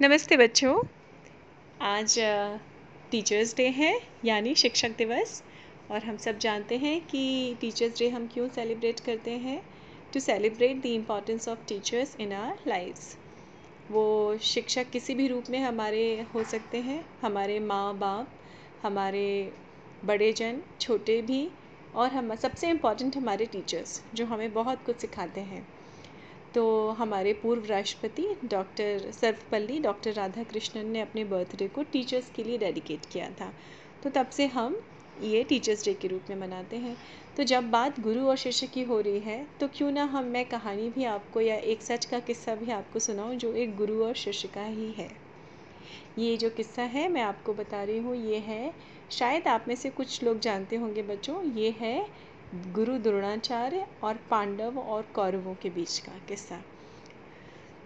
नमस्ते बच्चों। आज टीचर्स डे है, यानी शिक्षक दिवस, और हम सब जानते हैं कि टीचर्स डे हम क्यों सेलिब्रेट करते हैं? To celebrate the importance of teachers in our lives वो शिक्षक किसी भी रूप में हमारे हो सकते हैं, हमारे माँ बाप हमारे बड़े जन छोटे भी, और हम, सबसे इंपॉर्टेंट हमारे टीचर्स जो हमें बहुत कुछ सिखाते हैं। तो हमारे पूर्व राष्ट्रपति डॉक्टर सर्वपल्ली, डॉक्टर राधा कृष्णन ने अपने बर्थडे को टीचर्स के लिए डेडिकेट किया था। तो तब से हम ये टीचर्स डे के रूप में मनाते हैं। तो जब बात गुरु और शिष्य की हो रही है तो क्यों ना हम, मैं कहानी भी आपको या एक सच का किस्सा भी आपको सुनाऊं, जो एक गुरु और शिष्य का ही है। ये जो किस्सा है, मैं आपको बता रही हूँ, ये है, शायद आप में से कुछ लोग जानते होंगे बच्चों, ये है गुरु द्रोणाचार्य और पांडव और कौरवों के बीच का किस्सा।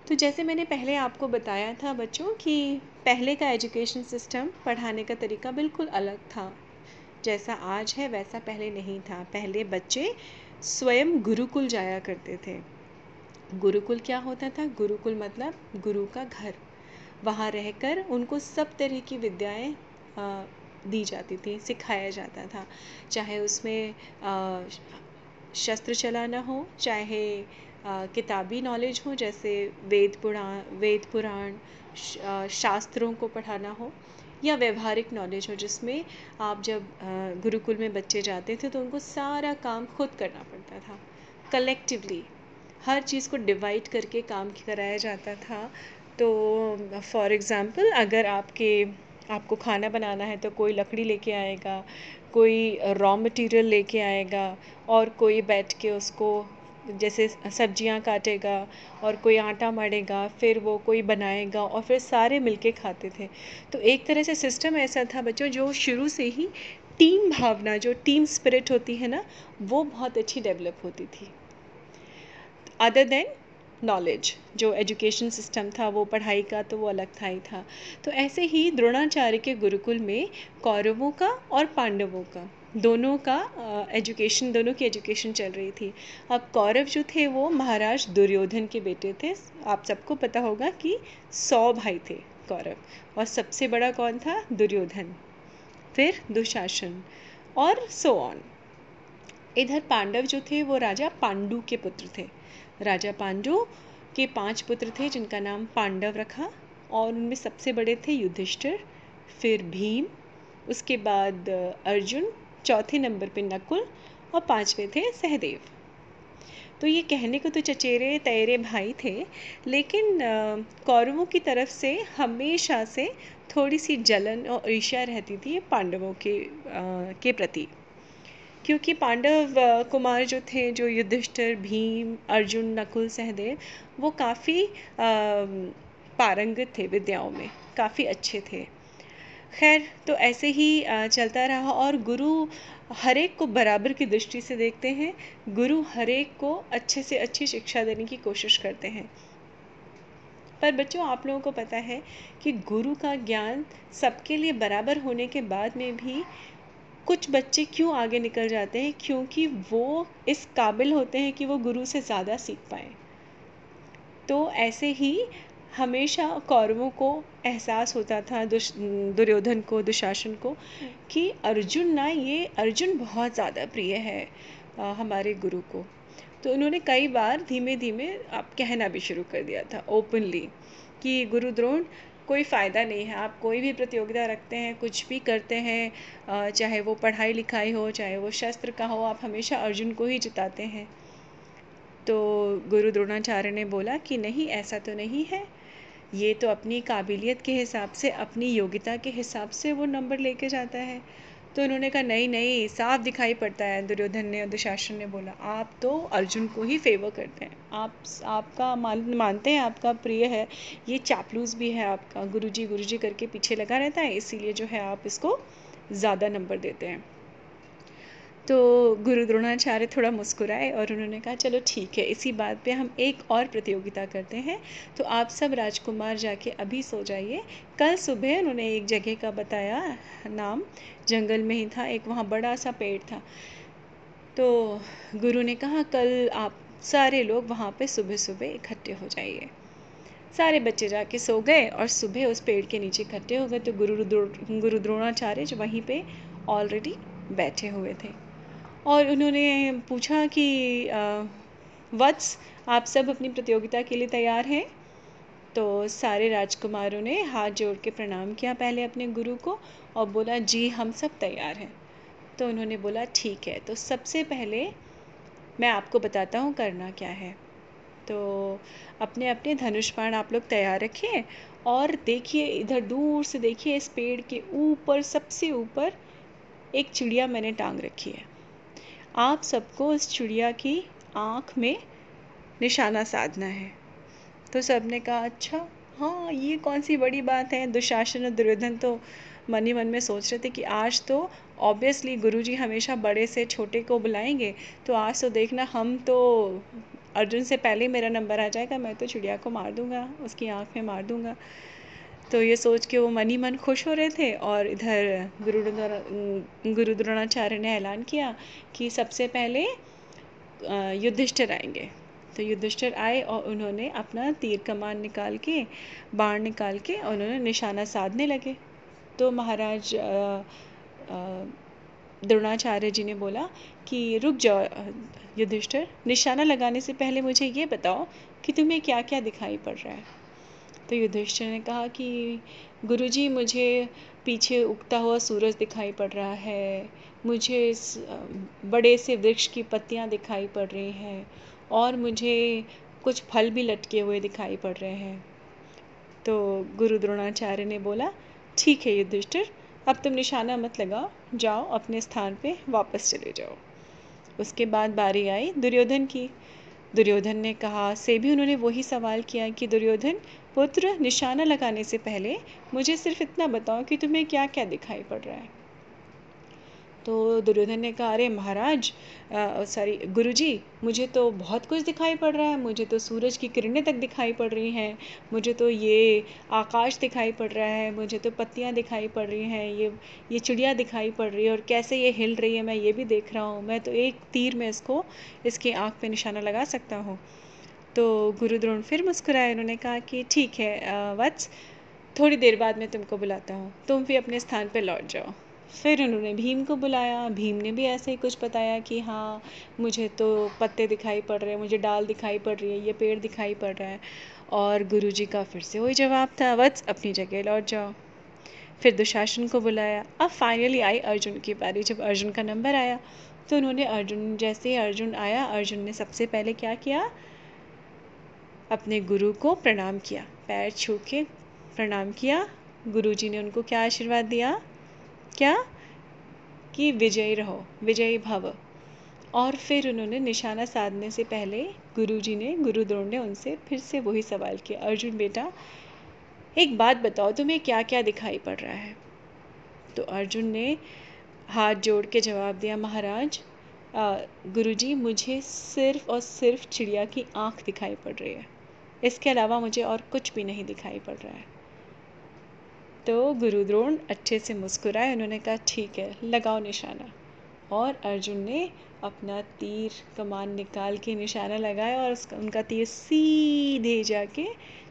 तो जैसे मैंने पहले आपको बताया था बच्चों कि पहले का एजुकेशन सिस्टम पढ़ाने का तरीका बिल्कुल अलग था। जैसा आज है, वैसा पहले नहीं था। पहले बच्चे स्वयं गुरुकुल जाया करते थे। गुरुकुल क्या होता था? गुरुकुल मतलब गुरु का घर। वहाँ रहकर उनको सब तरह की विद्याएँ दी जाती थी, सिखाया जाता था। चाहे उसमें शस्त्र चलाना हो, चाहे किताबी नॉलेज हो, जैसे वेद पुराण वेद पुराण शास्त्रों को पढ़ाना हो, या व्यवहारिक नॉलेज हो, जिसमें आप जब गुरुकुल में बच्चे जाते थे तो उनको सारा काम खुद करना पड़ता था। कलेक्टिवली हर चीज़ को डिवाइड करके काम कराया जाता था। तो फॉर एग्ज़ाम्पल अगर आपके आपको खाना बनाना है तो कोई लकड़ी लेके आएगा, कोई रॉ मटेरियल लेके आएगा और कोई बैठ के उसको जैसे सब्ज़ियाँ काटेगा और कोई आटा मढ़ेगा फिर वो कोई बनाएगा और फिर सारे मिलके खाते थे। तो एक तरह से सिस्टम ऐसा था बच्चों जो शुरू से ही टीम भावना, जो टीम स्पिरिट होती है ना, वो बहुत अच्छी डेवलप होती थी। अदर देन नॉलेज जो एजुकेशन सिस्टम था, वो पढ़ाई का तो वो अलग था ही था। तो ऐसे ही द्रोणाचार्य के गुरुकुल में कौरवों का और पांडवों का, दोनों का एजुकेशन दोनों की एजुकेशन चल रही थी। अब कौरव जो थे, वो महाराज दुर्योधन के बेटे थे। आप सबको पता होगा कि सौ भाई थे कौरव। और सबसे बड़ा कौन था? दुर्योधन। फिर दुशासन। और सो ऑन इधर पांडव जो थे, वो राजा पांडु के पुत्र थे। राजा पांडु के पाँच पुत्र थे जिनका नाम पांडव रखा और उनमें सबसे बड़े थे युधिष्ठिर फिर भीम उसके बाद अर्जुन चौथे नंबर पे नकुल और पांचवे थे सहदेव। तो ये कहने को तो चचेरे तैरे भाई थे लेकिन कौरवों की तरफ़ से हमेशा से थोड़ी सी जलन और ईर्ष्या रहती थी पांडवों के आ, के प्रति। क्योंकि पांडव कुमार जो थे, जो युधिष्ठिर, भीम, अर्जुन, नकुल सहदेव, वो काफ़ी पारंगत थे विद्याओं में, काफ़ी अच्छे थे। खैर तो ऐसे ही चलता रहा और गुरु हर एक को बराबर की दृष्टि से देखते हैं, गुरु हर एक को अच्छे से अच्छी शिक्षा देने की कोशिश करते हैं। पर बच्चों, आप लोगों को पता है कि गुरु का ज्ञान सबके लिए बराबर होने के बाद में भी कुछ बच्चे क्यों आगे निकल जाते हैं? क्योंकि वो इस काबिल होते हैं कि वो गुरु से ज़्यादा सीख पाए। तो ऐसे ही हमेशा कौरवों को एहसास होता था दुर्योधन को दुशासन को कि अर्जुन ना ये अर्जुन बहुत ज़्यादा प्रिय है आ, हमारे गुरु को। तो उन्होंने कई बार धीमे धीमे आप कहना भी शुरू कर दिया था ओपनली कि गुरु द्रोण कोई फ़ायदा नहीं है। आप कोई भी प्रतियोगिता रखते हैं, कुछ भी करते हैं चाहे वो पढ़ाई लिखाई हो, चाहे वो शस्त्र का हो, आप हमेशा अर्जुन को ही जिताते हैं। तो गुरु द्रोणाचार्य ने बोला कि नहीं, ऐसा तो नहीं है। ये तो अपनी काबिलियत के हिसाब से, अपनी योग्यता के हिसाब से वो नंबर लेके जाता है। तो उन्होंने कहा, नहीं नहीं, साफ़ दिखाई पड़ता है। दुर्योधन ने और दुशासन ने बोला, आप तो अर्जुन को ही फेवर करते हैं। आप आपका मान, मानते हैं, आपका प्रिय है, ये चापलूस भी है आपका। गुरुजी गुरुजी करके पीछे लगा रहता है, इसीलिए जो है आप इसको ज़्यादा नंबर देते हैं। तो गुरु द्रोणाचार्य थोड़ा मुस्कुराए और उन्होंने कहा, चलो ठीक है, इसी बात पे हम एक और प्रतियोगिता करते हैं। तो आप सब राजकुमार जाके अभी सो जाइए। कल सुबह उन्होंने एक जगह का बताया नाम, जंगल में ही था, एक वहाँ बड़ा सा पेड़ था। तो गुरु ने कहा, कल आप सारे लोग वहाँ पे सुबह सुबह इकट्ठे हो जाइए। सारे बच्चे जाके सो गए और सुबह उस पेड़ के नीचे इकट्ठे हो गए। तो गुरु गुरु द्रोणाचार्य जो वहीं पे ऑलरेडी बैठे हुए थे। और उन्होंने पूछा कि वत्स, आप सब अपनी प्रतियोगिता के लिए तैयार हैं? तो सारे राजकुमारों ने हाथ जोड़ के प्रणाम किया पहले अपने गुरु को और बोला, जी, हम सब तैयार हैं। तो उन्होंने बोला, ठीक है। तो सबसे पहले मैं आपको बताता हूँ करना क्या है। तो अपने अपने धनुष बाण आप लोग तैयार रखिए और देखिए, इधर दूर से देखिए, इस पेड़ के ऊपर, सबसे ऊपर एक चिड़िया मैंने टांग रखी है। आप सबको इस चिड़िया की आँख में निशाना साधना है। तो सबने कहा अच्छा हाँ ये कौन सी बड़ी बात है? दुशासन और दुर्योधन तो मन ही मन में सोच रहे थे कि आज तो ऑब्वियसली गुरुजी हमेशा बड़े से छोटे को बुलाएँगे तो आज तो देखना हम तो अर्जुन से पहले मेरा नंबर आ जाएगा, मैं तो चिड़िया को मार दूँगा, उसकी आँख में मार दूँगा। तो ये सोच के वो मन ही मन खुश हो रहे थे और इधर गुरु गुरु द्रोणाचार्य ने ऐलान किया कि सबसे पहले युधिष्ठिर आएँगे। तो युधिष्ठिर आए और उन्होंने अपना तीर कमान निकाल के, बाण निकाल के उन्होंने निशाना साधने लगे। तो महाराज द्रोणाचार्य जी ने बोला कि रुक जाओ, युधिष्ठिर, निशाना लगाने से पहले मुझे ये बताओ कि तुम्हें क्या क्या दिखाई पड़ रहा है। तो युधिष्ठिर ने कहा कि गुरुजी, मुझे पीछे उगता हुआ सूरज दिखाई पड़ रहा है। मुझे इस बड़े से वृक्ष की पत्तियाँ दिखाई पड़ रही हैं और मुझे कुछ फल भी लटके हुए दिखाई पड़ रहे हैं। तो गुरु द्रोणाचार्य ने बोला, ठीक है युधिष्ठिर, अब तुम निशाना मत लगाओ। जाओ, अपने स्थान पे वापस चले जाओ। उसके बाद बारी आई दुर्योधन की। दुर्योधन ने कहा, से भी उन्होंने वही सवाल किया कि दुर्योधन पुत्र निशाना लगाने से पहले मुझे सिर्फ़ इतना बताओ कि तुम्हें क्या क्या दिखाई पड़ रहा है। तो दुर्योधन ने कहा, अरे महाराज सॉरी, गुरुजी, मुझे तो बहुत कुछ दिखाई पड़ रहा है। मुझे तो सूरज की किरणें तक दिखाई पड़ रही हैं। मुझे तो ये आकाश दिखाई पड़ रहा है। मुझे तो पत्तियाँ दिखाई पड़ रही हैं। ये ये चिड़िया दिखाई पड़ रही है और कैसे ये हिल रही है, मैं ये भी देख रहा हूँ। मैं तो एक तीर में इसको, इसकी आँख पे निशाना लगा सकता हूँ। तो गुरु द्रोण फिर मुस्कुराए, उन्होंने कहा कि ठीक है वत्स, थोड़ी देर बाद मैं तुमको बुलाता हूँ। तुम भी अपने स्थान पर लौट जाओ। फिर उन्होंने भीम को बुलाया। भीम ने भी ऐसे ही कुछ बताया कि हाँ मुझे तो पत्ते दिखाई पड़ रहे हैं, मुझे डाल दिखाई पड़ रही है, ये पेड़ दिखाई पड़ रहा है। और गुरुजी का फिर से वही जवाब था, वत्स, अपनी जगह लौट जाओ। फिर दुशासन को बुलाया। अब फाइनली आई अर्जुन की बारी, जब अर्जुन का नंबर आया तो उन्होंने अर्जुन, जैसे ही अर्जुन आया, अर्जुन ने सबसे पहले क्या किया? अपने गुरु को प्रणाम किया। पैर छू के प्रणाम किया। गुरु जी ने उनको क्या आशीर्वाद दिया? क्या? कि विजयी रहो, विजयी भव। और फिर उन्होंने निशाना साधने से पहले गुरु जी ने गुरु द्रोण ने उनसे फिर से वही सवाल किया, अर्जुन बेटा, एक बात बताओ, तुम्हें क्या क्या दिखाई पड़ रहा है? तो अर्जुन ने हाथ जोड़ के जवाब दिया, महाराज गुरुजी, मुझे सिर्फ़ और सिर्फ़ चिड़िया की आँख दिखाई पड़ रही है। इसके अलावा मुझे और कुछ भी नहीं दिखाई पड़ रहा है। तो गुरु द्रोण अच्छे से मुस्कुराए, उन्होंने कहा, ठीक है, लगाओ निशाना। और अर्जुन ने अपना तीर कमान निकाल के निशाना लगाया और उसका, उनका तीर सीधे जाके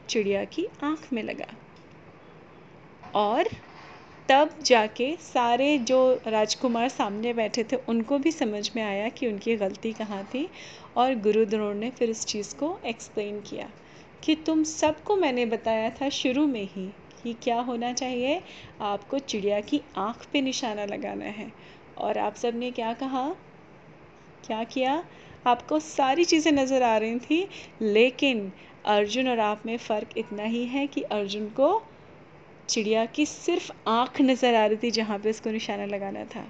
चिड़िया की आँख में लगा। और तब जाके सारे जो राजकुमार सामने बैठे थे, उनको भी समझ में आया कि उनकी गलती कहाँ थी और गुरु द्रोण ने फिर इस चीज़ को एक्सप्लेन किया। कि तुम सबको मैंने बताया था शुरू में ही कि क्या होना चाहिए। आपको चिड़िया की आँख पे निशाना लगाना है। और आप सबने क्या कहा? क्या किया? आपको सारी चीज़ें नज़र आ रही थी, लेकिन अर्जुन और आप में फ़र्क इतना ही है कि अर्जुन को चिड़िया की सिर्फ़ आँख नज़र आ रही थी जहाँ पे उसको निशाना लगाना था।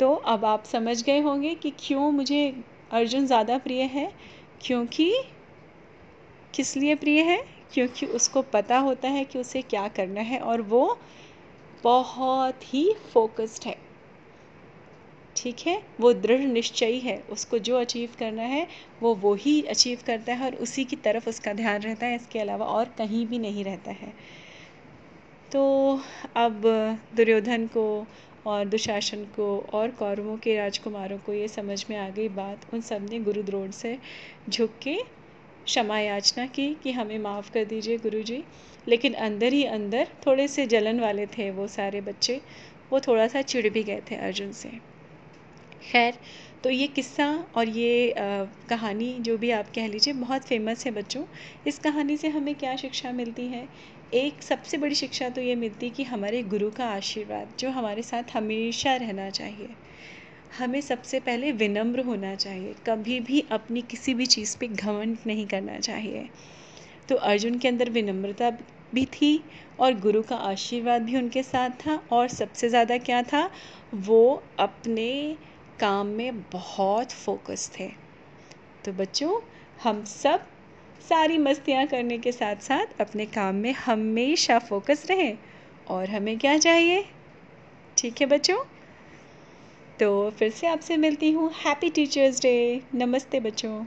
तो अब आप समझ गए होंगे कि क्यों मुझे अर्जुन ज़्यादा प्रिय है, क्योंकि किस लिए प्रिय है? क्योंकि उसको पता होता है कि उसे क्या करना है और वो बहुत ही फोकस्ड है। ठीक है? वो दृढ़ निश्चयी है। उसको जो अचीव करना है, वो वो ही अचीव करता है और उसी की तरफ़ उसका ध्यान रहता है। इसके अलावा और कहीं भी नहीं रहता है। तो अब दुर्योधन को और दुशासन को और कौरवों के राजकुमारों को ये समझ में आ गई बात। उन सबने गुरुद्रोण से झुक के क्षमा याचना की कि हमें माफ़ कर दीजिए गुरुजी। लेकिन अंदर ही अंदर थोड़े से जलन वाले थे वो सारे बच्चे। वो थोड़ा सा चिढ़ भी गए थे अर्जुन से। खैर तो ये किस्सा और ये आ, कहानी जो भी आप कह लीजिए बहुत फ़ेमस है बच्चों। इस कहानी से हमें क्या शिक्षा मिलती है? एक सबसे बड़ी शिक्षा तो ये मिलती कि हमारे गुरु का आशीर्वाद जो हमारे साथ हमेशा रहना चाहिए। हमें सबसे पहले विनम्र होना चाहिए। कभी भी अपनी किसी भी चीज़ पे घमंड नहीं करना चाहिए। तो अर्जुन के अंदर विनम्रता भी थी और गुरु का आशीर्वाद भी उनके साथ था। और सबसे ज़्यादा क्या था? वो अपने काम में बहुत फोकस थे। तो बच्चों, हम सब सारी मस्तियाँ करने के साथ साथ अपने काम में हमेशा फोकस रहें। और हमें क्या चाहिए? ठीक है बच्चों? तो फिर से आपसे मिलती हूँ। हैप्पी टीचर्स डे नमस्ते बच्चों।